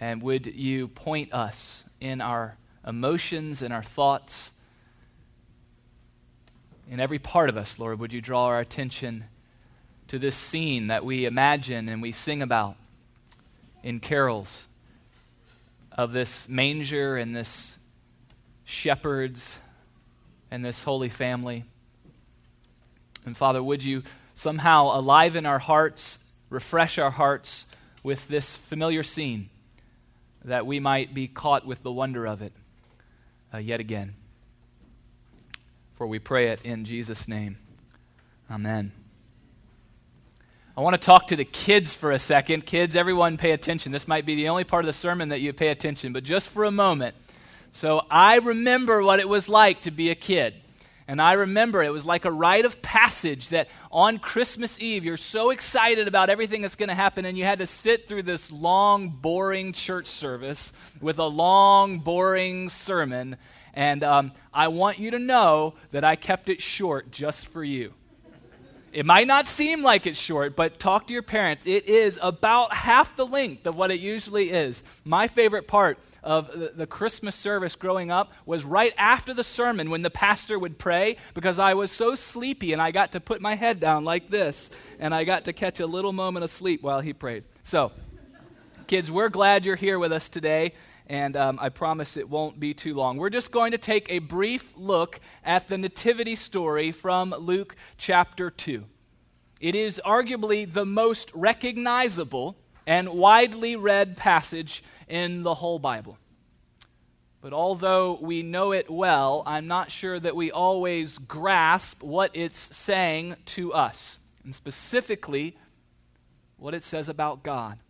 And would you point us in our emotions and our thoughts? In every part of us, Lord, would you draw our attention to this scene that we imagine and we sing about in carols of this manger and this shepherds and this holy family. And Father, would you somehow aliven our hearts, refresh our hearts with this familiar scene, that we might be caught with the wonder of it uh, yet again. For we pray it in Jesus' name. Amen. I want to talk to the kids for a second. Kids, everyone pay attention. This might be the only part of the sermon that you pay attention, but just for a moment. So I remember what it was like to be a kid. And I remember it was like a rite of passage that on Christmas Eve, you're so excited about everything that's going to happen, and you had to sit through this long, boring church service with a long, boring sermon. And um, I want you to know that I kept it short just for you. It might not seem like it's short, but talk to your parents. It is about half the length of what it usually is. My favorite part of the, Christmas service growing up was right after the sermon when the pastor would pray because I was so sleepy and I got to put my head down like this and I got to catch a little moment of sleep while he prayed. So, kids, we're glad you're here with us today. And um, I promise it won't be too long. We're just going to take a brief look at the nativity story from Luke chapter 2. It is arguably the most recognizable and widely read passage in the whole Bible. But although we know it well, I'm not sure that we always grasp what it's saying to us, and specifically what it says about God.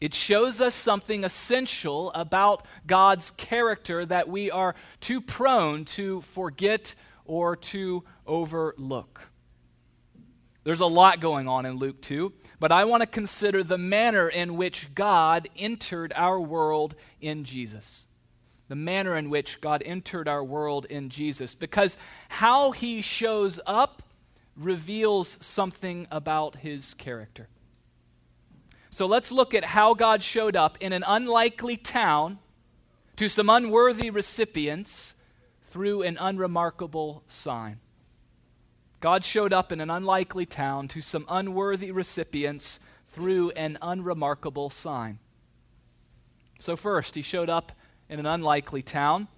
It shows us something essential about God's character that we are too prone to forget or to overlook. There's a lot going on in Luke 2, but I want to consider the manner in which God entered our world in Jesus. The manner in which God entered our world in Jesus. Because how he shows up reveals something about his character. So let's look at how God showed up in an unlikely town to some unworthy recipients through an unremarkable sign. God showed up in an unlikely town to some unworthy recipients through an unremarkable sign. So, first, he showed up in an unlikely town.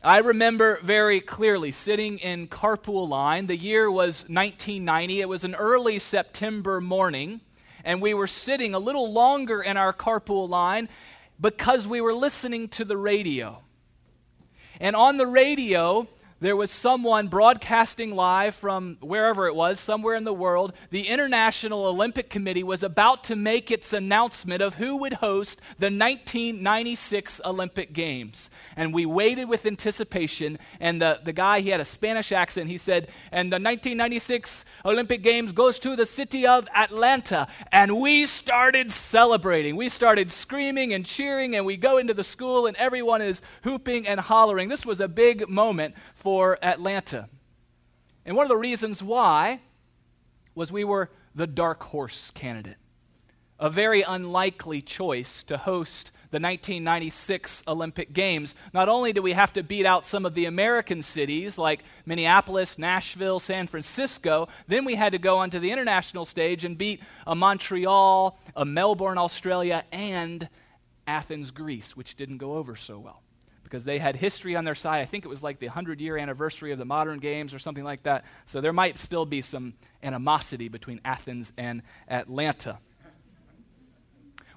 I remember very clearly sitting in carpool line. The year was 1990. It was an early September morning, and we were sitting a little longer in our carpool line because we were listening to the radio. And on the radio, there was someone broadcasting live from wherever it was, somewhere in the world. The International Olympic Committee was about to make its announcement of who would host the 1996 Olympic Games. And we waited with anticipation. And the, the guy, he had a Spanish accent. He said, And the 1996 Olympic Games goes to the city of Atlanta. And we started celebrating. We started screaming and cheering. And we go into the school, and everyone is hooping and hollering. This was a big moment for Atlanta. And one of the reasons why was we were the dark horse candidate, a very unlikely choice to host the 1996 Olympic Games. Not only do we have to beat out some of the American cities like Minneapolis, Nashville, San Francisco, then we had to go onto the international stage and beat a Montreal, a Melbourne, Australia, and Athens, Greece, which didn't go over so well because they had history on their side. I think it was like the 100 year anniversary of the modern games or something like that. So there might still be some animosity between Athens and Atlanta.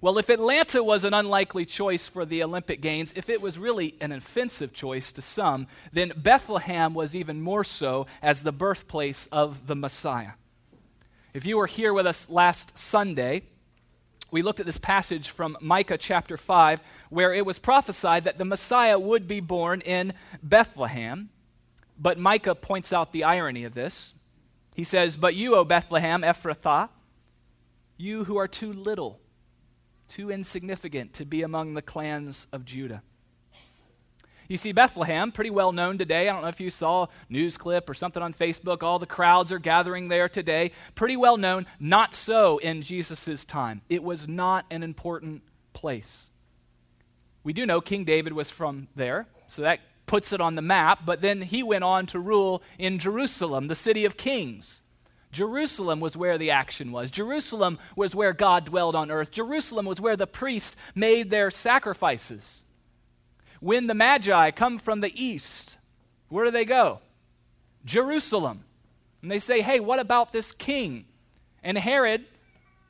Well, if Atlanta was an unlikely choice for the Olympic Games, if it was really an offensive choice to some, then Bethlehem was even more so as the birthplace of the Messiah. If you were here with us last Sunday, we looked at this passage from Micah chapter 5, where it was prophesied that the Messiah would be born in Bethlehem. But Micah points out the irony of this. He says, But you, O Bethlehem Ephrathah, you who are too little, too insignificant to be among the clans of Judah. You see, Bethlehem, pretty well known today. I don't know if you saw a news clip or something on Facebook. All the crowds are gathering there today. Pretty well known. Not so in Jesus' time. It was not an important place. We do know King David was from there, so that puts it on the map, but then he went on to rule in Jerusalem, the city of kings. Jerusalem was where the action was. Jerusalem was where God dwelled on earth. Jerusalem was where the priests made their sacrifices. When the Magi come from the east, where do they go? Jerusalem. And they say, hey, what about this king? And Herod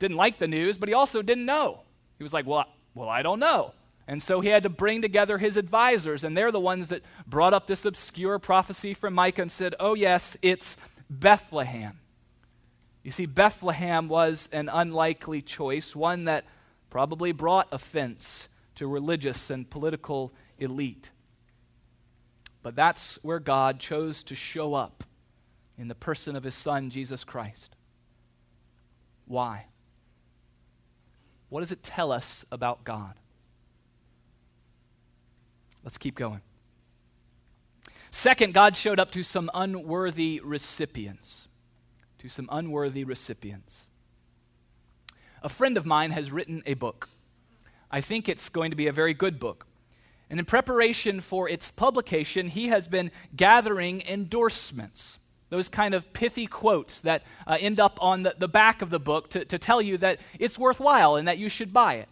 didn't like the news, but he also didn't know. He was like, well, well, I don't know. And so he had to bring together his advisors, and they're the ones that brought up this obscure prophecy from Micah and said, oh, yes, it's Bethlehem. You see, Bethlehem was an unlikely choice, one that probably brought offense to religious and political elite. But that's where God chose to show up in the person of his son, Jesus Christ. Why? What does it tell us about God? Let's keep going. Second, God showed up to some unworthy recipients. To some unworthy recipients. A friend of mine has written a book. I think it's going to be a very good book. And in preparation for its publication, he has been gathering endorsements, those kind of pithy quotes that uh, end up on the, the back of the book to, to tell you that it's worthwhile and that you should buy it.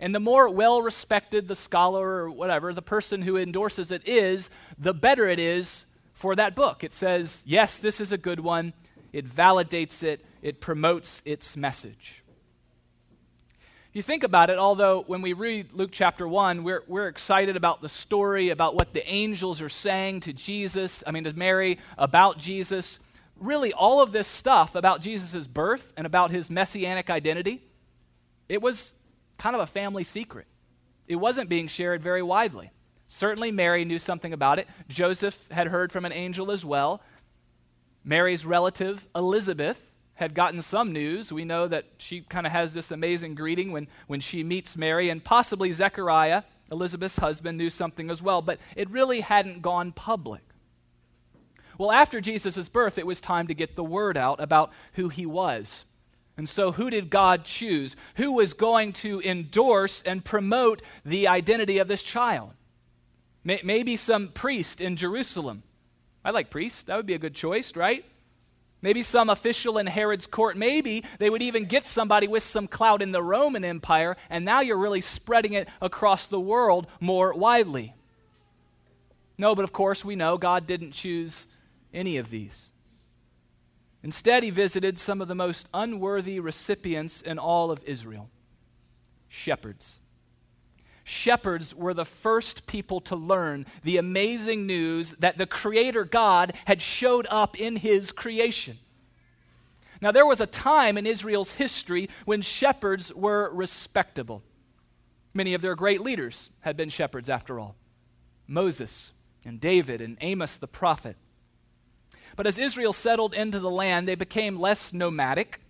And the more well respected the scholar or whatever, the person who endorses it is, the better it is for that book. It says, yes, this is a good one. It validates it, it promotes its message. If you think about it, although when we read Luke chapter 1, we're, we're excited about the story, about what the angels are saying to Jesus, I mean, to Mary, about Jesus. Really, all of this stuff about Jesus' birth and about his messianic identity, it was kind of a family secret. It wasn't being shared very widely. Certainly, Mary knew something about it. Joseph had heard from an angel as well. Mary's relative, Elizabeth, had gotten some news. We know that she kind of has this amazing greeting when, when she meets Mary, and possibly Zechariah, Elizabeth's husband, knew something as well, but it really hadn't gone public. Well, after Jesus' birth, it was time to get the word out about who he was. And so, who did God choose? Who was going to endorse and promote the identity of this child? Maybe some priest in Jerusalem. I like priests. That would be a good choice, right? Maybe some official in Herod's court. Maybe they would even get somebody with some clout in the Roman Empire, and now you're really spreading it across the world more widely. No, but of course, we know God didn't choose any of these. Instead, he visited some of the most unworthy recipients in all of Israel shepherds. Shepherds were the first people to learn the amazing news that the Creator God had showed up in His creation. Now, there was a time in Israel's history when shepherds were respectable. Many of their great leaders had been shepherds, after all Moses and David and Amos the prophet. But as Israel settled into the land, they became less nomadic,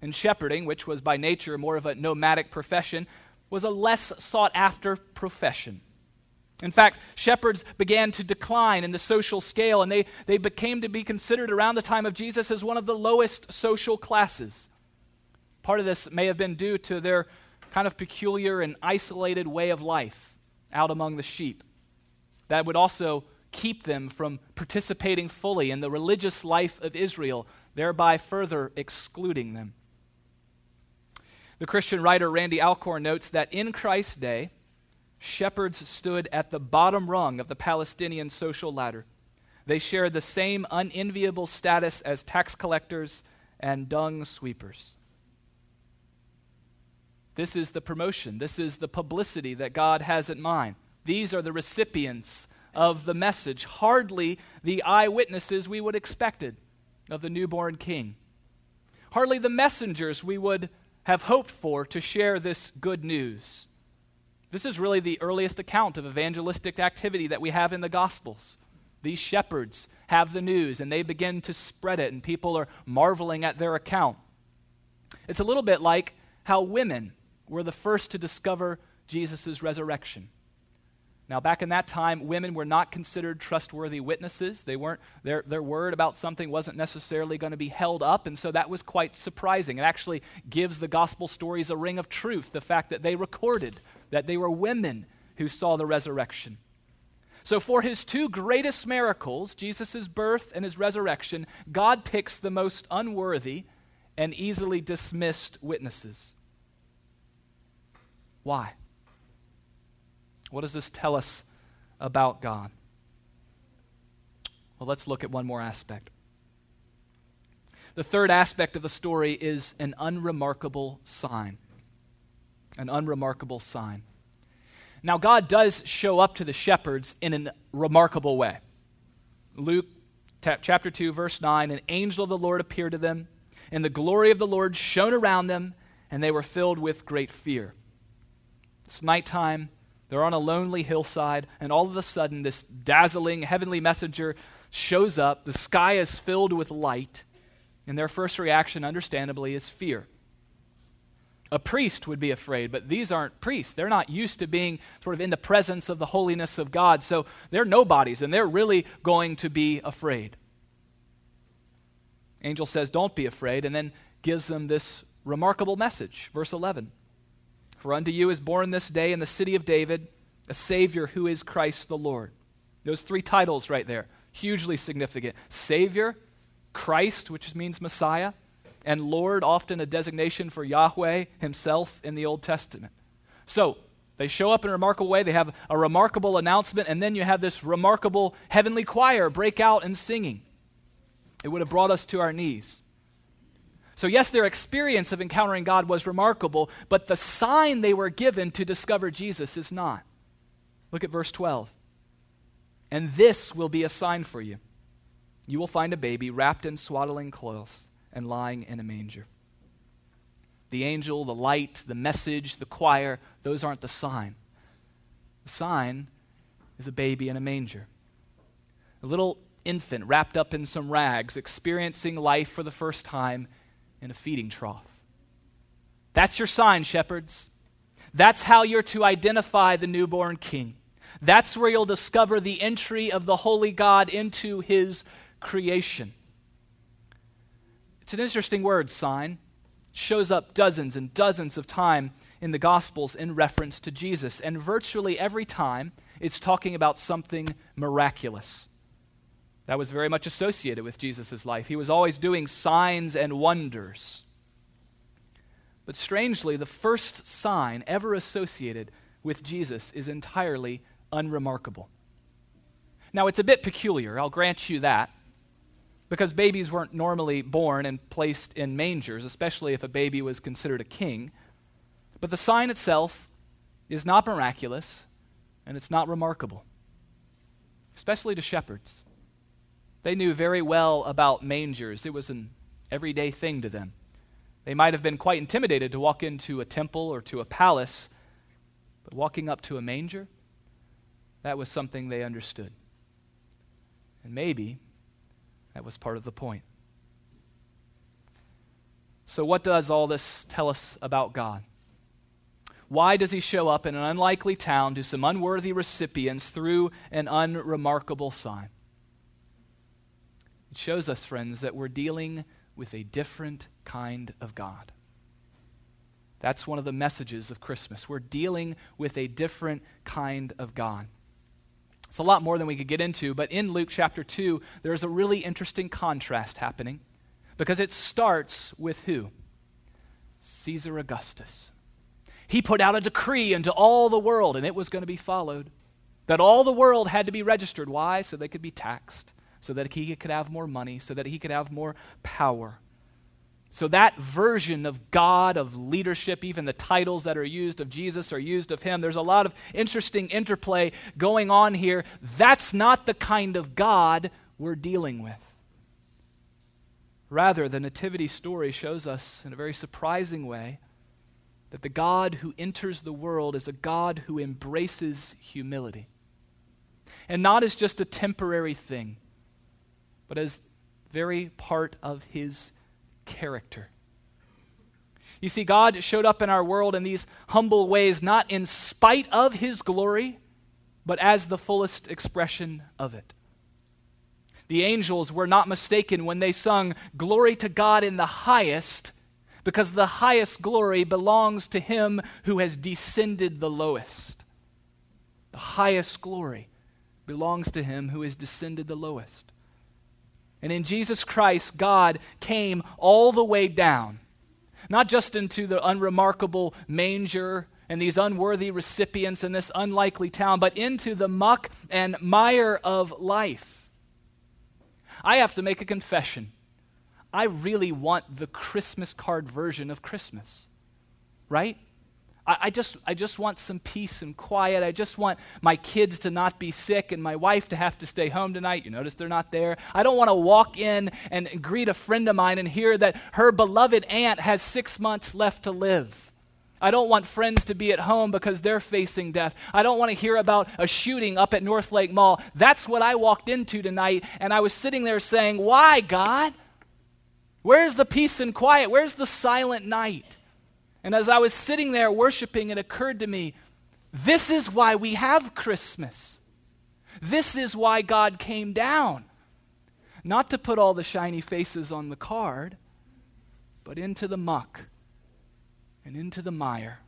and shepherding, which was by nature more of a nomadic profession, was a less sought after profession. In fact, shepherds began to decline in the social scale, and they, they became to be considered around the time of Jesus as one of the lowest social classes. Part of this may have been due to their kind of peculiar and isolated way of life out among the sheep. That would also keep them from participating fully in the religious life of Israel, thereby further excluding them. The Christian writer Randy Alcorn notes that in Christ's day, shepherds stood at the bottom rung of the Palestinian social ladder. They shared the same unenviable status as tax collectors and dung sweepers. This is the promotion, this is the publicity that God has in mind. These are the recipients of the message, hardly the eyewitnesses we would expected of the newborn king. Hardly the messengers we would have hoped for to share this good news. This is really the earliest account of evangelistic activity that we have in the Gospels. These shepherds have the news and they begin to spread it, and people are marveling at their account. It's a little bit like how women were the first to discover Jesus' resurrection. Now, back in that time, women were not considered trustworthy witnesses. They weren't, their, their word about something wasn't necessarily going to be held up, and so that was quite surprising. It actually gives the gospel stories a ring of truth, the fact that they recorded that they were women who saw the resurrection. So, for his two greatest miracles, Jesus' birth and his resurrection, God picks the most unworthy and easily dismissed witnesses. Why? What does this tell us about God? Well, let's look at one more aspect. The third aspect of the story is an unremarkable sign. An unremarkable sign. Now, God does show up to the shepherds in a remarkable way. Luke chapter 2, verse 9 An angel of the Lord appeared to them, and the glory of the Lord shone around them, and they were filled with great fear. It's nighttime. They're on a lonely hillside, and all of a sudden, this dazzling heavenly messenger shows up. The sky is filled with light, and their first reaction, understandably, is fear. A priest would be afraid, but these aren't priests. They're not used to being sort of in the presence of the holiness of God, so they're nobodies, and they're really going to be afraid. Angel says, Don't be afraid, and then gives them this remarkable message. Verse 11 for unto you is born this day in the city of David a Savior who is Christ the Lord. Those three titles right there, hugely significant Savior, Christ, which means Messiah, and Lord, often a designation for Yahweh himself in the Old Testament. So, they show up in a remarkable way. They have a remarkable announcement, and then you have this remarkable heavenly choir break out in singing. It would have brought us to our knees. So, yes, their experience of encountering God was remarkable, but the sign they were given to discover Jesus is not. Look at verse 12. And this will be a sign for you. You will find a baby wrapped in swaddling clothes and lying in a manger. The angel, the light, the message, the choir, those aren't the sign. The sign is a baby in a manger. A little infant wrapped up in some rags, experiencing life for the first time in a feeding trough. That's your sign, shepherds. That's how you're to identify the newborn king. That's where you'll discover the entry of the holy God into his creation. It's an interesting word, sign. Shows up dozens and dozens of times in the Gospels in reference to Jesus. And virtually every time, it's talking about something miraculous. That was very much associated with Jesus' life. He was always doing signs and wonders. But strangely, the first sign ever associated with Jesus is entirely unremarkable. Now, it's a bit peculiar, I'll grant you that, because babies weren't normally born and placed in mangers, especially if a baby was considered a king. But the sign itself is not miraculous and it's not remarkable, especially to shepherds. They knew very well about mangers, it was an everyday thing to them. They might have been quite intimidated to walk into a temple or to a palace, but walking up to a manger, that was something they understood. And maybe that was part of the point. So, what does all this tell us about God? Why does he show up in an unlikely town to some unworthy recipients through an unremarkable sign? It shows us, friends, that we're dealing with a different kind of God. That's one of the messages of Christmas. We're dealing with a different kind of God. It's a lot more than we could get into, but in Luke chapter 2, there's a really interesting contrast happening because it starts with who? Caesar Augustus. He put out a decree into all the world, and it was going to be followed. That all the world had to be registered. Why? So they could be taxed so that he could have more money, so that he could have more power. So, that version of God, of leadership, even the titles that are used of Jesus are used of him, there's a lot of interesting interplay going on here. That's not the kind of God we're dealing with. Rather, the Nativity story shows us in a very surprising way that the God who enters the world is a God who embraces humility. And not as just a temporary thing but as very part of his character. You see, God showed up in our world in these humble ways, not in spite of his glory, but as the fullest expression of it. The angels were not mistaken when they sung, Glory to God in the highest, because the highest glory belongs to him who has descended the lowest. The highest glory belongs to him who has descended the lowest. And in Jesus Christ, God came all the way down, not just into the unremarkable manger and these unworthy recipients in this unlikely town, but into the muck and mire of life. I have to make a confession. I really want the Christmas card version of Christmas, right? I, just, I just want some peace and quiet. I just want my kids to not be sick and my wife to have to stay home tonight. You notice they're not there. I don't want to walk in and greet a friend of mine and hear that her beloved aunt has six months left to live. I don't want friends to be at home because they're facing death. I don't want to hear about a shooting up at North Lake Mall. That's what I walked into tonight, and I was sitting there saying, Why, God? Where's the peace and quiet? Where's the silent night? And as I was sitting there worshiping, it occurred to me this is why we have Christmas. This is why God came down. Not to put all the shiny faces on the card, but into the muck and into the mire.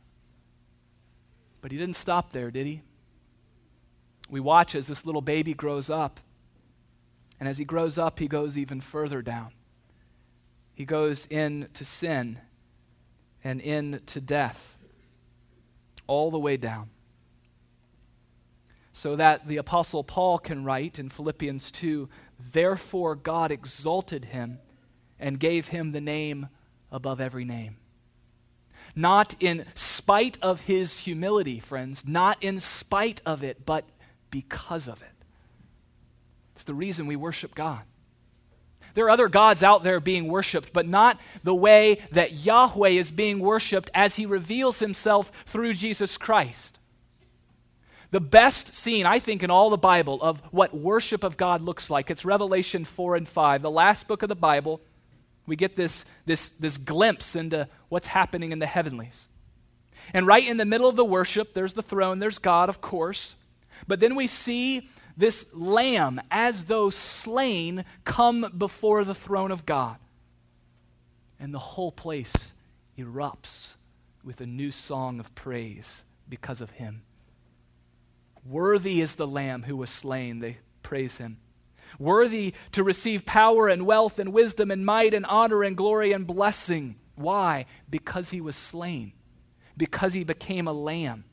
But he didn't stop there, did he? We watch as this little baby grows up. And as he grows up, he goes even further down. He goes into sin and into death, all the way down. So that the Apostle Paul can write in Philippians 2 Therefore God exalted him and gave him the name above every name. Not in spite of his humility, friends, not in spite of it, but because of it. It's the reason we worship God. There are other gods out there being worshiped, but not the way that Yahweh is being worshiped as he reveals himself through Jesus Christ. The best scene, I think, in all the Bible of what worship of God looks like, it's Revelation 4 and 5, the last book of the Bible. We get this, this, this glimpse into what's happening in the heavenlies. And right in the middle of the worship, there's the throne, there's God, of course. But then we see this lamb, as though slain, come before the throne of God. And the whole place erupts with a new song of praise because of him. Worthy is the lamb who was slain, they praise him. Worthy to receive power and wealth and wisdom and might and honor and glory and blessing. Why? Because he was slain, because he became a lamb.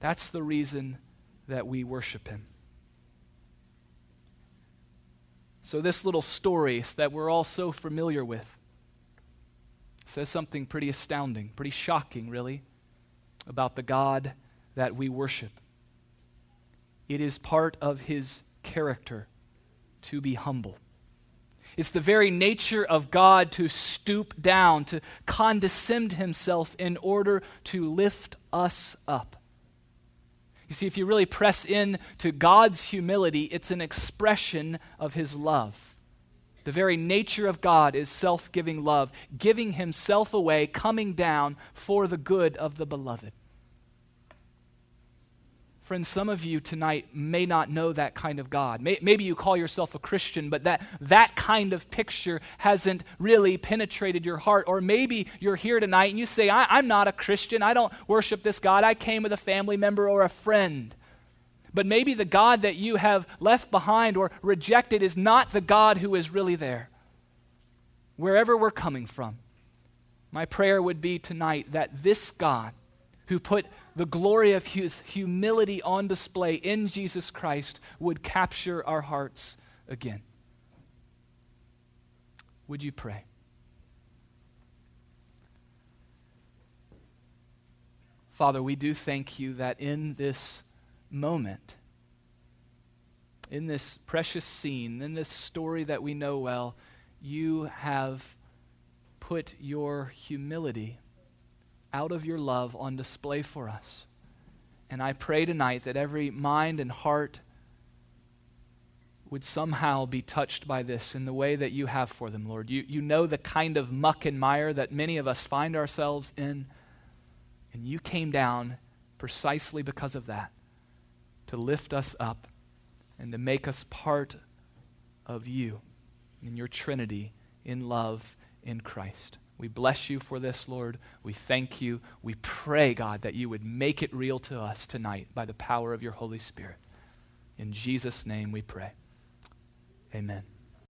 That's the reason that we worship him. So, this little story that we're all so familiar with says something pretty astounding, pretty shocking, really, about the God that we worship. It is part of his character to be humble. It's the very nature of God to stoop down, to condescend himself in order to lift us up. You see, if you really press in to God's humility, it's an expression of his love. The very nature of God is self giving love, giving himself away, coming down for the good of the beloved. Friends, some of you tonight may not know that kind of God. Maybe you call yourself a Christian, but that, that kind of picture hasn't really penetrated your heart. Or maybe you're here tonight and you say, I, am not a Christian. I don't worship this God. I came with a family member or a friend. But maybe the God that you have left behind or rejected is not the God who is really there. Wherever we're coming from, my prayer would be tonight that this God, who put the glory of his humility on display in Jesus Christ would capture our hearts again. Would you pray? Father, we do thank you that in this moment, in this precious scene, in this story that we know well, you have put your humility out of your love on display for us. And I pray tonight that every mind and heart would somehow be touched by this in the way that you have for them, Lord. You, you know the kind of muck and mire that many of us find ourselves in, and you came down precisely because of that. to lift us up and to make us part of you in your Trinity in love in Christ. We bless you for this, Lord. We thank you. We pray, God, that you would make it real to us tonight by the power of your Holy Spirit. In Jesus' name we pray. Amen.